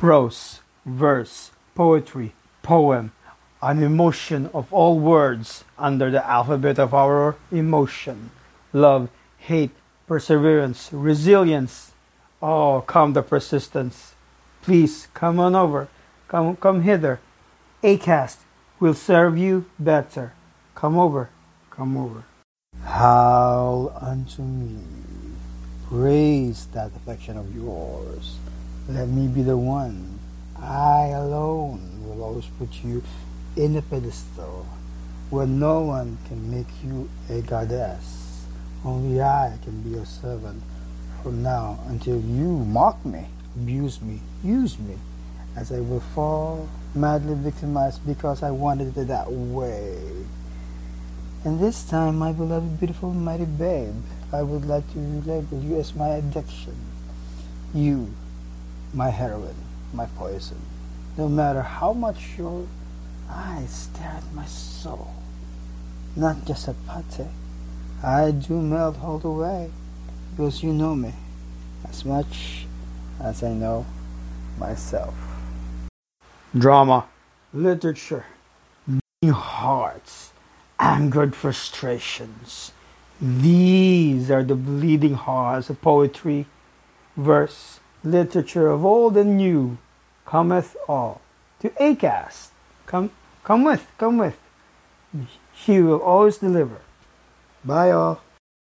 prose, verse, poetry, poem, an emotion of all words under the alphabet of our emotion. Love, hate, perseverance, resilience. Oh, come the persistence. Please come on over. Come, come hither. Acast will serve you better. Come over, come over. Howl unto me. Praise that affection of yours. Let me be the one. I alone will always put you in a pedestal where no one can make you a goddess. Only I can be your servant from now until you mock me, abuse me, use me, as I will fall madly victimized because I wanted it that way. And this time, my beloved, beautiful, mighty babe, I would like to label you as my addiction. You, my heroin, my poison. No matter how much your eyes stare at my soul, not just a pate, I do melt all the way because you know me as much as I know myself. Drama, literature, beating hearts, angered frustrations. These are the bleeding hearts of poetry, verse, literature of old and new. Cometh all to Acast. Come, come with, come with. She will always deliver. Bye, all.